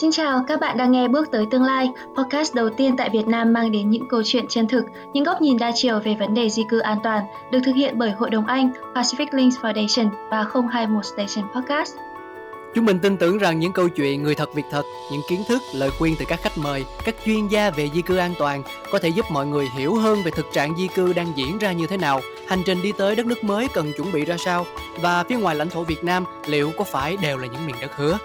Xin chào, các bạn đang nghe Bước tới tương lai, podcast đầu tiên tại Việt Nam mang đến những câu chuyện chân thực, những góc nhìn đa chiều về vấn đề di cư an toàn, được thực hiện bởi Hội đồng Anh, Pacific Links Foundation và 021 Station Podcast. Chúng mình tin tưởng rằng những câu chuyện người thật việc thật, những kiến thức, lời khuyên từ các khách mời, các chuyên gia về di cư an toàn có thể giúp mọi người hiểu hơn về thực trạng di cư đang diễn ra như thế nào, hành trình đi tới đất nước mới cần chuẩn bị ra sao và phía ngoài lãnh thổ Việt Nam liệu có phải đều là những miền đất hứa.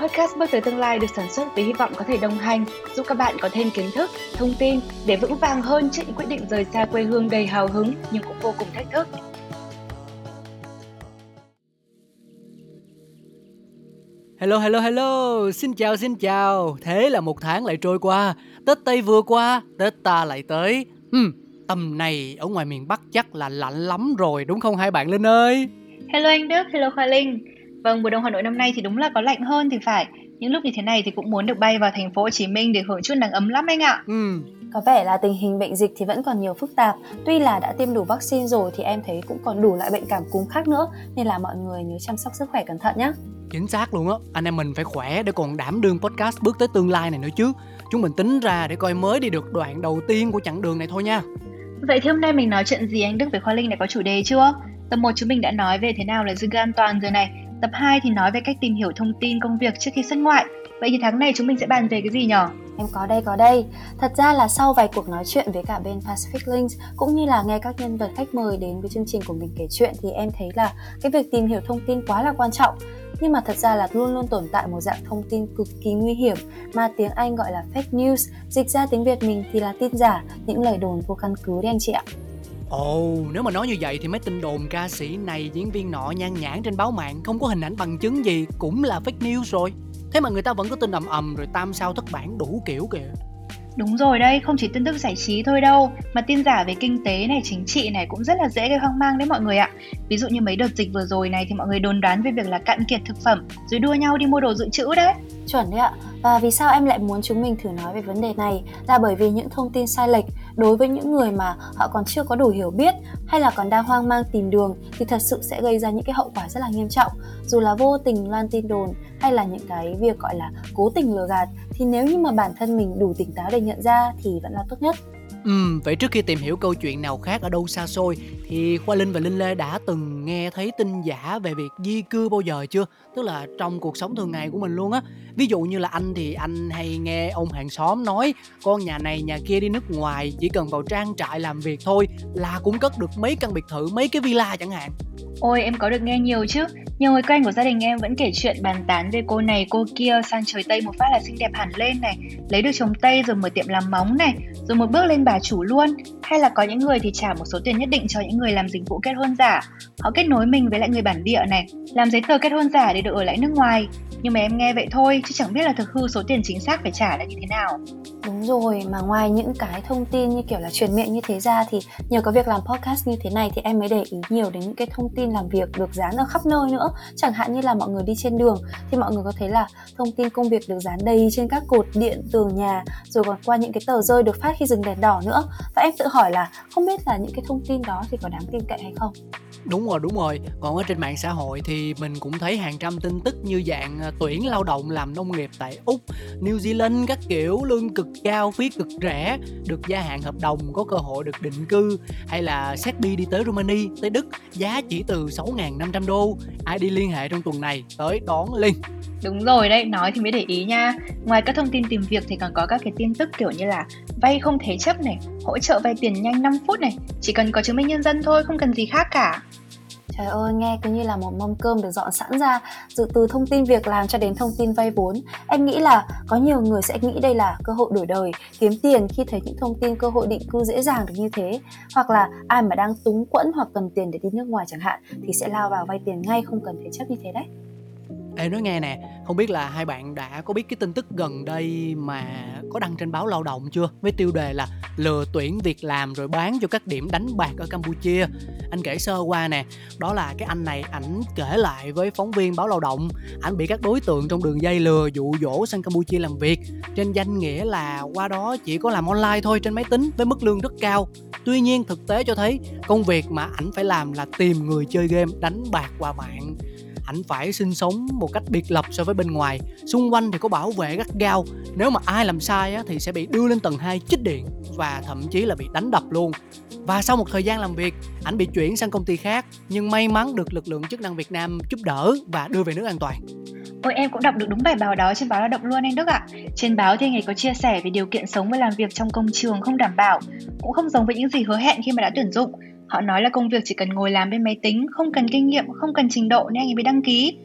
Podcast Bước tới tương lai được sản xuất với hy vọng có thể đồng hành, giúp các bạn có thêm kiến thức, thông tin để vững vàng hơn trước những quyết định rời xa quê hương đầy hào hứng nhưng cũng vô cùng thách thức. Hello hello hello, xin chào xin chào. Thế là một tháng lại trôi qua, Tết Tây vừa qua, Tết ta lại tới. Hmm, tầm này ở ngoài miền Bắc chắc là lạnh lắm rồi đúng không hai bạn Linh ơi? Hello anh Đức, hello Khoa Linh. Vâng, mùa đông Hà Nội năm nay thì đúng là có lạnh hơn thì phải. Những lúc như thế này thì cũng muốn được bay vào thành phố Hồ Chí Minh để hưởng chút nắng ấm lắm anh ạ. Ừ, Có vẻ là tình hình bệnh dịch thì vẫn còn nhiều phức tạp. Tuy là đã tiêm đủ vaccine rồi thì em thấy cũng còn đủ loại bệnh cảm cúm khác nữa nên là mọi người nhớ chăm sóc sức khỏe cẩn thận nhé. chính xác luôn á. Anh em mình phải khỏe để còn đảm đương podcast bước tới tương lai này nữa chứ. Chúng mình tính ra để coi mới đi được đoạn đầu tiên của chặng đường này thôi nha. Vậy thì hôm nay mình nói chuyện gì anh Đức với Khoa Linh đã có chủ đề chưa? Tập 1 chúng mình đã nói về thế nào là di cư an toàn rồi này. Tập 2 thì nói về cách tìm hiểu thông tin công việc trước khi xuất ngoại. Vậy thì tháng này chúng mình sẽ bàn về cái gì nhở? Em có đây có đây. Thật ra là sau vài cuộc nói chuyện với cả bên Pacific Links cũng như là nghe các nhân vật khách mời đến với chương trình của mình kể chuyện thì em thấy là cái việc tìm hiểu thông tin quá là quan trọng. Nhưng mà thật ra là luôn luôn tồn tại một dạng thông tin cực kỳ nguy hiểm mà tiếng Anh gọi là fake news, dịch ra tiếng Việt mình thì là tin giả, những lời đồn vô căn cứ đấy anh chị ạ. Ồ, nếu mà nói như vậy thì mấy tin đồn ca sĩ này, diễn viên nọ nhan nhản trên báo mạng không có hình ảnh bằng chứng gì cũng là fake news rồi. Thế mà người ta vẫn có tin ầm ầm rồi tam sao thất bản đủ kiểu kìa. Đúng rồi đây, không chỉ tin tức giải trí thôi đâu, mà tin giả về kinh tế này, chính trị này cũng rất là dễ gây hoang mang đấy mọi người ạ. Ví dụ như mấy đợt dịch vừa rồi này thì mọi người đồn đoán về việc là cạn kiệt thực phẩm, rồi đua nhau đi mua đồ dự trữ đấy. Chuẩn đấy ạ. Và vì sao em lại muốn chúng mình thử nói về vấn đề này là bởi vì những thông tin sai lệch đối với những người mà họ còn chưa có đủ hiểu biết hay là còn đang hoang mang tìm đường thì thật sự sẽ gây ra những cái hậu quả rất là nghiêm trọng. Dù là vô tình loan tin đồn hay là những cái việc, gọi là, cố tình lừa gạt, thì nếu như mà bản thân mình đủ tỉnh táo để nhận ra thì vẫn là tốt nhất. Ừm, vậy trước khi tìm hiểu câu chuyện nào khác ở đâu xa xôi thì Khoa Linh và Linh Lê đã từng nghe thấy tin giả về việc di cư bao giờ chưa? Tức là trong cuộc sống thường ngày của mình luôn á. Ví dụ như là anh thì anh hay nghe ông hàng xóm nói con nhà này nhà kia đi nước ngoài chỉ cần vào trang trại làm việc thôi là cũng cất được mấy căn biệt thự, mấy cái villa chẳng hạn. Ôi em có được nghe nhiều chứ Nhiều người quen của gia đình em vẫn kể chuyện bàn tán về cô này cô kia sang trời Tây một phát là xinh đẹp hẳn lên này Lấy được chồng Tây rồi mở tiệm làm móng này Rồi một bước lên bà chủ luôn? Hay là có những người thì trả một số tiền nhất định cho những người làm dịch vụ kết hôn giả? Họ kết nối mình với lại người bản địa này Làm giấy tờ kết hôn giả để được ở lại nước ngoài. Nhưng mà em nghe vậy thôi chứ chẳng biết là thực hư số tiền chính xác phải trả là như thế nào. Đúng rồi, mà ngoài những cái thông tin như kiểu là truyền miệng như thế ra thì nhờ có việc làm podcast như thế này thì em mới để ý nhiều đến những cái thông tin làm việc được dán ở khắp nơi nữa. Chẳng hạn như là mọi người đi trên đường thì mọi người có thấy là thông tin công việc được dán đầy trên các cột điện, tường nhà rồi còn qua những cái tờ rơi được phát khi dừng đèn đỏ nữa. Và em tự hỏi là không biết là những cái thông tin đó thì có đáng tin cậy hay không? Đúng rồi, đúng rồi. Còn ở trên mạng xã hội thì mình cũng thấy hàng trăm tin tức như dạng à, tuyển lao động làm nông nghiệp tại Úc, New Zealand các kiểu lương cực cao, phí cực rẻ, được gia hạn hợp đồng, có cơ hội được định cư hay là xét đi đi tới Romania, tới Đức, giá chỉ từ 6.500 đô. Ai đi liên hệ trong tuần này tới đón Linh. Đúng rồi đấy, nói thì mới để ý nha. Ngoài các thông tin tìm việc thì còn có các cái tin tức kiểu như là vay không thế chấp này, hỗ trợ vay tiền nhanh 5 phút này, chỉ cần có chứng minh nhân dân thôi, không cần gì khác cả. Trời ơi, nghe cứ như là một mâm cơm được dọn sẵn ra Từ từ thông tin việc làm cho đến thông tin vay vốn. Em nghĩ là có nhiều người sẽ nghĩ đây là cơ hội đổi đời Kiếm tiền khi thấy những thông tin cơ hội định cư dễ dàng được như thế. Hoặc là ai mà đang túng quẫn hoặc cần tiền để đi nước ngoài chẳng hạn Thì sẽ lao vào vay tiền ngay không cần thế chấp như thế đấy. Ê nói nghe nè, không biết là hai bạn đã có biết cái tin tức gần đây mà có đăng trên báo lao động chưa? Với tiêu đề là lừa tuyển việc làm rồi bán cho các điểm đánh bạc ở Campuchia. Anh kể sơ qua nè, đó là cái anh này ảnh kể lại với phóng viên báo lao động, ảnh bị các đối tượng trong đường dây lừa dụ dỗ sang Campuchia làm việc trên danh nghĩa là qua đó chỉ có làm online thôi trên máy tính với mức lương rất cao. Tuy nhiên thực tế cho thấy công việc mà ảnh phải làm là tìm người chơi game đánh bạc qua mạng ảnh phải sinh sống một cách biệt lập so với bên ngoài xung quanh thì có bảo vệ gắt gao nếu mà ai làm sai á, thì sẽ bị đưa lên tầng 2 chích điện và thậm chí là bị đánh đập luôn và sau một thời gian làm việc ảnh bị chuyển sang công ty khác nhưng may mắn được lực lượng chức năng Việt Nam giúp đỡ và đưa về nước an toàn Ôi em cũng đọc được đúng bài báo đó trên báo Lao động luôn anh Đức ạ. Trên báo thì anh ấy có chia sẻ về điều kiện sống và làm việc trong công trường không đảm bảo, cũng không giống với những gì hứa hẹn khi mà đã tuyển dụng. Họ nói là công việc chỉ cần ngồi làm bên máy tính, không cần kinh nghiệm, không cần trình độ nên anh ấy mới đăng ký.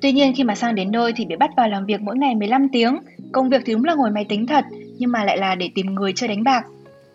Tuy nhiên khi mà sang đến nơi thì bị bắt vào làm việc mỗi ngày 15 tiếng. Công việc thì đúng là ngồi máy tính thật, nhưng mà lại là để tìm người chơi đánh bạc.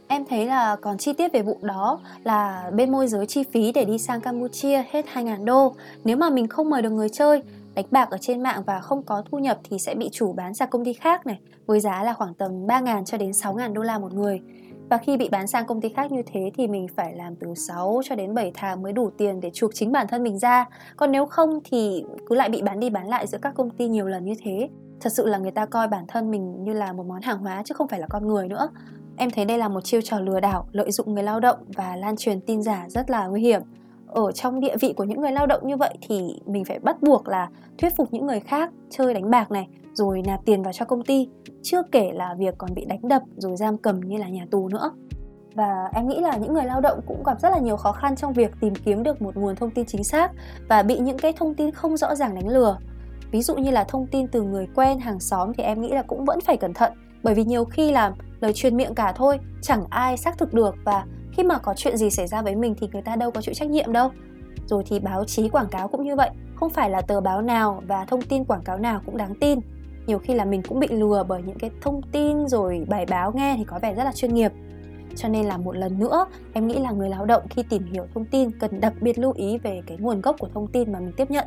Em thấy là còn chi tiết về vụ đó là bên môi giới chi phí để đi sang Campuchia hết 2.000 đô. Nếu mà mình không mời được người chơi, đánh bạc ở trên mạng và không có thu nhập thì sẽ bị chủ bán sang công ty khác này với giá là khoảng tầm 3.000 cho đến 6.000 đô la một người. Và khi bị bán sang công ty khác như thế thì mình phải làm từ 6 cho đến 7 tháng mới đủ tiền để chuộc chính bản thân mình ra. Còn nếu không thì cứ lại bị bán đi bán lại giữa các công ty nhiều lần như thế. Thật sự là người ta coi bản thân mình như là một món hàng hóa chứ không phải là con người nữa. Em thấy đây là một chiêu trò lừa đảo, lợi dụng người lao động và lan truyền tin giả rất là nguy hiểm ở trong địa vị của những người lao động như vậy thì mình phải bắt buộc là thuyết phục những người khác chơi đánh bạc này rồi nạp tiền vào cho công ty, chưa kể là việc còn bị đánh đập rồi giam cầm như là nhà tù nữa. Và em nghĩ là những người lao động cũng gặp rất là nhiều khó khăn trong việc tìm kiếm được một nguồn thông tin chính xác và bị những cái thông tin không rõ ràng đánh lừa. Ví dụ như là thông tin từ người quen, hàng xóm thì em nghĩ là cũng vẫn phải cẩn thận, bởi vì nhiều khi là lời truyền miệng cả thôi, chẳng ai xác thực được và khi mà có chuyện gì xảy ra với mình thì người ta đâu có chịu trách nhiệm đâu. Rồi thì báo chí quảng cáo cũng như vậy, không phải là tờ báo nào và thông tin quảng cáo nào cũng đáng tin nhiều khi là mình cũng bị lừa bởi những cái thông tin rồi bài báo nghe thì có vẻ rất là chuyên nghiệp cho nên là một lần nữa em nghĩ là người lao động khi tìm hiểu thông tin cần đặc biệt lưu ý về cái nguồn gốc của thông tin mà mình tiếp nhận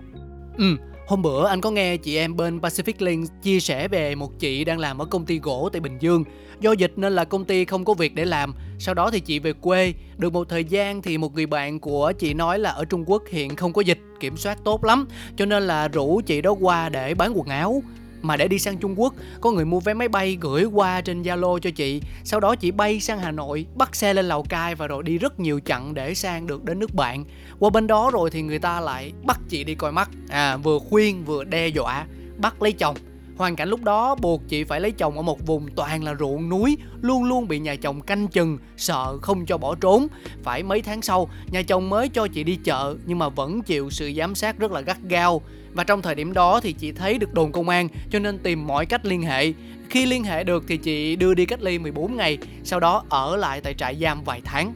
ừ Hôm bữa anh có nghe chị em bên Pacific Link chia sẻ về một chị đang làm ở công ty gỗ tại Bình Dương. Do dịch nên là công ty không có việc để làm. Sau đó thì chị về quê. Được một thời gian thì một người bạn của chị nói là ở Trung Quốc hiện không có dịch, kiểm soát tốt lắm. Cho nên là rủ chị đó qua để bán quần áo mà để đi sang Trung Quốc. Có người mua vé máy bay gửi qua trên Zalo cho chị. Sau đó chị bay sang Hà Nội bắt xe lên Lào Cai và rồi đi rất nhiều chặng để sang được đến nước bạn. Qua bên đó rồi thì người ta lại bắt chị đi coi mắt. À vừa khuyên vừa đe dọa bắt lấy chồng. Hoàn cảnh lúc đó buộc chị phải lấy chồng ở một vùng toàn là ruộng núi, luôn luôn bị nhà chồng canh chừng, sợ không cho bỏ trốn. Phải mấy tháng sau, nhà chồng mới cho chị đi chợ nhưng mà vẫn chịu sự giám sát rất là gắt gao. Và trong thời điểm đó thì chị thấy được đồn công an cho nên tìm mọi cách liên hệ. Khi liên hệ được thì chị đưa đi cách ly 14 ngày, sau đó ở lại tại trại giam vài tháng.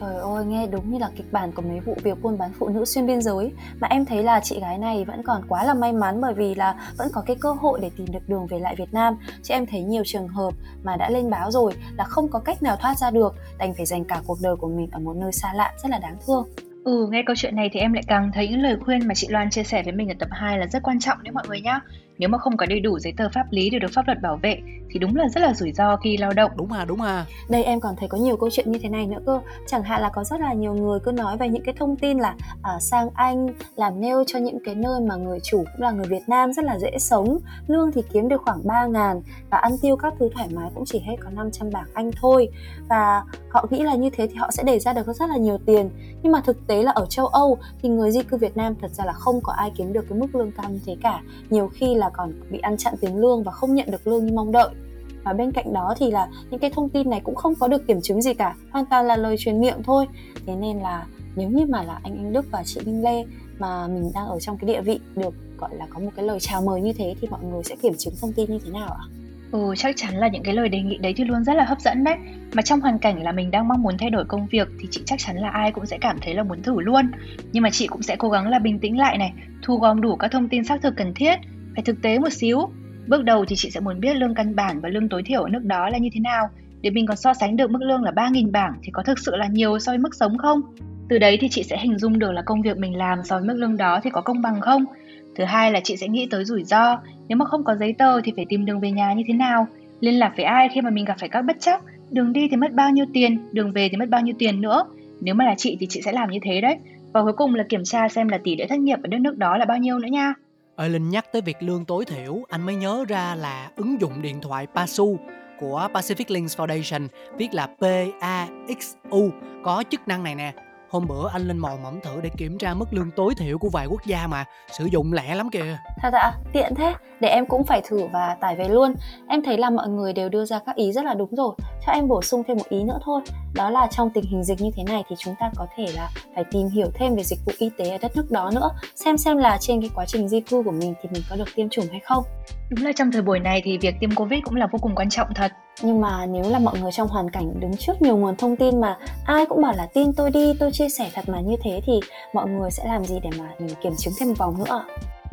Trời ơi, nghe đúng như là kịch bản của mấy vụ việc buôn bán phụ nữ xuyên biên giới Mà em thấy là chị gái này vẫn còn quá là may mắn bởi vì là vẫn có cái cơ hội để tìm được đường về lại Việt Nam Chứ em thấy nhiều trường hợp mà đã lên báo rồi là không có cách nào thoát ra được Đành phải dành cả cuộc đời của mình ở một nơi xa lạ rất là đáng thương Ừ, nghe câu chuyện này thì em lại càng thấy những lời khuyên mà chị Loan chia sẻ với mình ở tập 2 là rất quan trọng đấy mọi người nhá. Nếu mà không có đầy đủ giấy tờ pháp lý để được pháp luật bảo vệ thì đúng là rất là rủi ro khi lao động. Đúng à, đúng à. Đây em còn thấy có nhiều câu chuyện như thế này nữa cơ. Chẳng hạn là có rất là nhiều người cứ nói về những cái thông tin là à, sang Anh làm nail cho những cái nơi mà người chủ cũng là người Việt Nam rất là dễ sống, lương thì kiếm được khoảng 3 ngàn và ăn tiêu các thứ thoải mái cũng chỉ hết có 500 bảng Anh thôi. Và họ nghĩ là như thế thì họ sẽ để ra được rất là nhiều tiền. Nhưng mà thực tế là ở châu Âu thì người di cư Việt Nam thật ra là không có ai kiếm được cái mức lương cao như thế cả. Nhiều khi là còn bị ăn chặn tiền lương và không nhận được lương như mong đợi và bên cạnh đó thì là những cái thông tin này cũng không có được kiểm chứng gì cả hoàn toàn là lời truyền miệng thôi thế nên là nếu như mà là anh anh Đức và chị Minh Lê mà mình đang ở trong cái địa vị được gọi là có một cái lời chào mời như thế thì mọi người sẽ kiểm chứng thông tin như thế nào ạ? Ừ, chắc chắn là những cái lời đề nghị đấy thì luôn rất là hấp dẫn đấy. Mà trong hoàn cảnh là mình đang mong muốn thay đổi công việc thì chị chắc chắn là ai cũng sẽ cảm thấy là muốn thử luôn. Nhưng mà chị cũng sẽ cố gắng là bình tĩnh lại này, thu gom đủ các thông tin xác thực cần thiết phải thực tế một xíu. Bước đầu thì chị sẽ muốn biết lương căn bản và lương tối thiểu ở nước đó là như thế nào để mình còn so sánh được mức lương là 3.000 bảng thì có thực sự là nhiều so với mức sống không? Từ đấy thì chị sẽ hình dung được là công việc mình làm so với mức lương đó thì có công bằng không? Thứ hai là chị sẽ nghĩ tới rủi ro, nếu mà không có giấy tờ thì phải tìm đường về nhà như thế nào, liên lạc với ai khi mà mình gặp phải các bất chắc, đường đi thì mất bao nhiêu tiền, đường về thì mất bao nhiêu tiền nữa. Nếu mà là chị thì chị sẽ làm như thế đấy. Và cuối cùng là kiểm tra xem là tỷ lệ thất nghiệp ở đất nước đó là bao nhiêu nữa nha. Ê Linh nhắc tới việc lương tối thiểu, anh mới nhớ ra là ứng dụng điện thoại PASU của Pacific Links Foundation, viết là PAXU, có chức năng này nè. hôm bữa anh lên mòn mẫm thử để kiểm tra mức lương tối thiểu của vài quốc gia mà sử dụng lẻ lắm kìa. Thật ạ? Tiện thế để em cũng phải thử và tải về luôn. Em thấy là mọi người đều đưa ra các ý rất là đúng rồi cho em bổ sung thêm một ý nữa thôi. Đó là trong tình hình dịch như thế này thì chúng ta có thể là phải tìm hiểu thêm về dịch vụ y tế ở đất nước đó nữa. Xem xem là trên cái quá trình di cư của mình thì mình có được tiêm chủng hay không. Đúng là trong thời buổi này thì việc tiêm covid cũng là vô cùng quan trọng thật. Nhưng mà nếu là mọi người trong hoàn cảnh đứng trước nhiều nguồn thông tin mà ai cũng bảo là tin tôi đi tôi chia sẻ thật mà như thế thì mọi người sẽ làm gì để mà mình kiểm chứng thêm một vòng nữa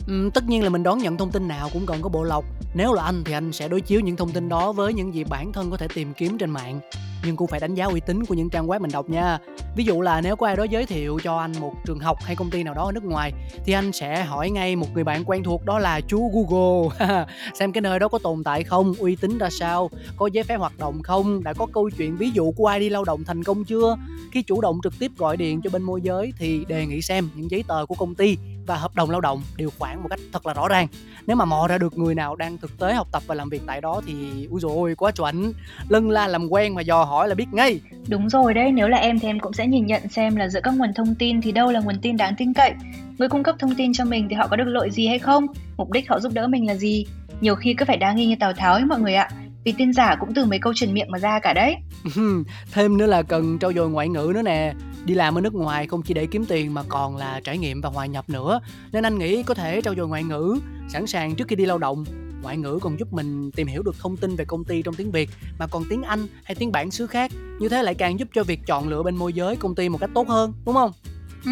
Ừ, tất nhiên là mình đón nhận thông tin nào cũng cần có bộ lọc. Nếu là anh thì anh sẽ đối chiếu những thông tin đó với những gì bản thân có thể tìm kiếm trên mạng. Nhưng cũng phải đánh giá uy tín của những trang web mình đọc nha. Ví dụ là nếu có ai đó giới thiệu cho anh một trường học hay công ty nào đó ở nước ngoài thì anh sẽ hỏi ngay một người bạn quen thuộc đó là chú google. Xem cái nơi đó có tồn tại không uy tín ra sao có giấy phép hoạt động không đã có câu chuyện ví dụ của ai đi lao động thành công chưa. Khi chủ động trực tiếp gọi điện cho bên môi giới thì đề nghị xem những giấy tờ của công ty và hợp đồng lao động điều khoản một cách thật là rõ ràng. Nếu mà mò ra được người nào đang thực tế học tập và làm việc tại đó thì ui rồi quá chuẩn. Lân la làm quen mà dò hỏi là biết ngay. Đúng rồi đấy nếu là em thì em cũng sẽ nhìn nhận xem là giữa các nguồn thông tin thì đâu là nguồn tin đáng tin cậy. Người cung cấp thông tin cho mình thì họ có được lợi gì hay không? Mục đích họ giúp đỡ mình là gì? Nhiều khi cứ phải đáng nghi như tào tháo ấy mọi người ạ. Vì tin giả cũng từ mấy câu truyền miệng mà ra cả đấy. Thêm nữa là cần trau dồi ngoại ngữ nữa nè đi làm ở nước ngoài không chỉ để kiếm tiền mà còn là trải nghiệm và hòa nhập nữa. Nên anh nghĩ có thể trau dồi ngoại ngữ, sẵn sàng trước khi đi lao động. Ngoại ngữ còn giúp mình tìm hiểu được thông tin về công ty trong tiếng việt, mà còn tiếng anh hay tiếng bản xứ khác. Như thế lại càng giúp cho việc chọn lựa bên môi giới công ty một cách tốt hơn, đúng không? Ừ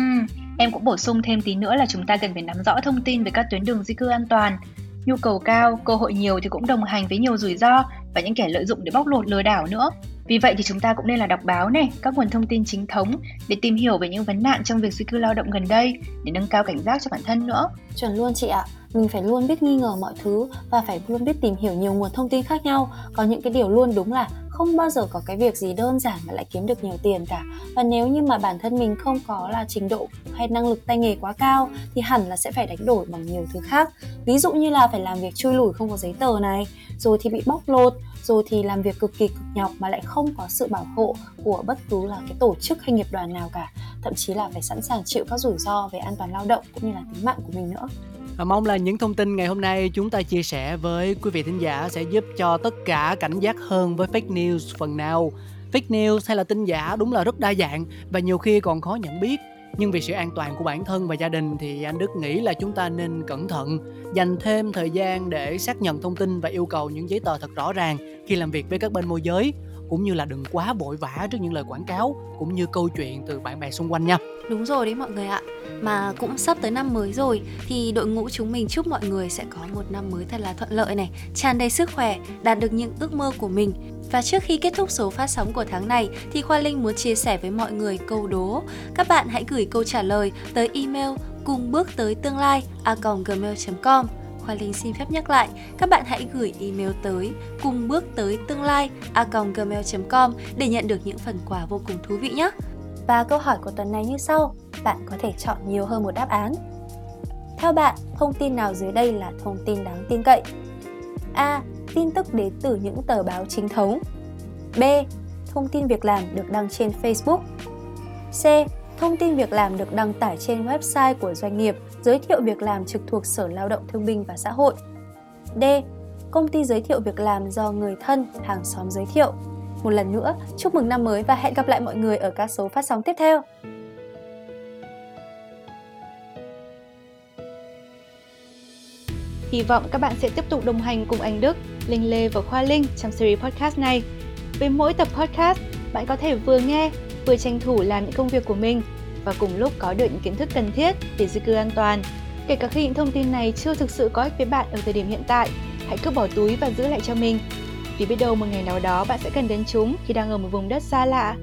em cũng bổ sung thêm tí nữa là chúng ta cần phải nắm rõ thông tin về các tuyến đường di cư an toàn. Nhu cầu cao, cơ hội nhiều thì cũng đồng hành với nhiều rủi ro và những kẻ lợi dụng để bóc lột lừa đảo nữa vì vậy thì chúng ta cũng nên là đọc báo này, các nguồn thông tin chính thống để tìm hiểu về những vấn nạn trong việc di cư lao động gần đây để nâng cao cảnh giác cho bản thân nữa. Chuẩn luôn chị ạ. Mình phải luôn biết nghi ngờ mọi thứ và phải luôn biết tìm hiểu nhiều nguồn thông tin khác nhau. Có những cái điều luôn đúng là không bao giờ có cái việc gì đơn giản mà lại kiếm được nhiều tiền cả. Và nếu như mà bản thân mình không có là trình độ hay năng lực tay nghề quá cao, thì hẳn là sẽ phải đánh đổi bằng nhiều thứ khác. Ví dụ như là phải làm việc chui lủi không có giấy tờ này, rồi thì bị bóc lột, rồi thì làm việc cực kỳ cực nhọc mà lại không có sự bảo hộ của bất cứ là cái tổ chức hay nghiệp đoàn nào cả. Thậm chí là phải sẵn sàng chịu các rủi ro về an toàn lao động cũng như là tính mạng của mình nữa và mong là những thông tin ngày hôm nay chúng ta chia sẻ với quý vị thính giả sẽ giúp cho tất cả cảnh giác hơn với fake news phần nào. Fake news hay là tin giả đúng là rất đa dạng và nhiều khi còn khó nhận biết. Nhưng vì sự an toàn của bản thân và gia đình thì anh Đức nghĩ là chúng ta nên cẩn thận, dành thêm thời gian để xác nhận thông tin và yêu cầu những giấy tờ thật rõ ràng khi làm việc với các bên môi giới cũng như là đừng quá vội vã trước những lời quảng cáo cũng như câu chuyện từ bạn bè xung quanh nha. Đúng rồi đấy mọi người ạ. Mà cũng sắp tới năm mới rồi thì đội ngũ chúng mình chúc mọi người sẽ có một năm mới thật là thuận lợi này, tràn đầy sức khỏe, đạt được những ước mơ của mình. Và trước khi kết thúc số phát sóng của tháng này thì Khoa Linh muốn chia sẻ với mọi người câu đố. Các bạn hãy gửi câu trả lời tới email cùng bước tới tương lai a gmail.com Khoa Linh xin phép nhắc lại, các bạn hãy gửi email tới cùng bước tới tương lai a gmail.com để nhận được những phần quà vô cùng thú vị nhé. Và câu hỏi của tuần này như sau, bạn có thể chọn nhiều hơn một đáp án. Theo bạn, thông tin nào dưới đây là thông tin đáng tin cậy? A. Tin tức đến từ những tờ báo chính thống. B. Thông tin việc làm được đăng trên Facebook. C. Thông tin việc làm được đăng tải trên website của doanh nghiệp giới thiệu việc làm trực thuộc Sở Lao động Thương binh và Xã hội. D. Công ty giới thiệu việc làm do người thân, hàng xóm giới thiệu. Một lần nữa, chúc mừng năm mới và hẹn gặp lại mọi người ở các số phát sóng tiếp theo. Hy vọng các bạn sẽ tiếp tục đồng hành cùng anh Đức, Linh Lê và Khoa Linh trong series podcast này. Với mỗi tập podcast, bạn có thể vừa nghe, vừa tranh thủ làm những công việc của mình và cùng lúc có được những kiến thức cần thiết để di cư an toàn. Kể cả khi những thông tin này chưa thực sự có ích với bạn ở thời điểm hiện tại, hãy cứ bỏ túi và giữ lại cho mình. Vì biết đâu một ngày nào đó bạn sẽ cần đến chúng khi đang ở một vùng đất xa lạ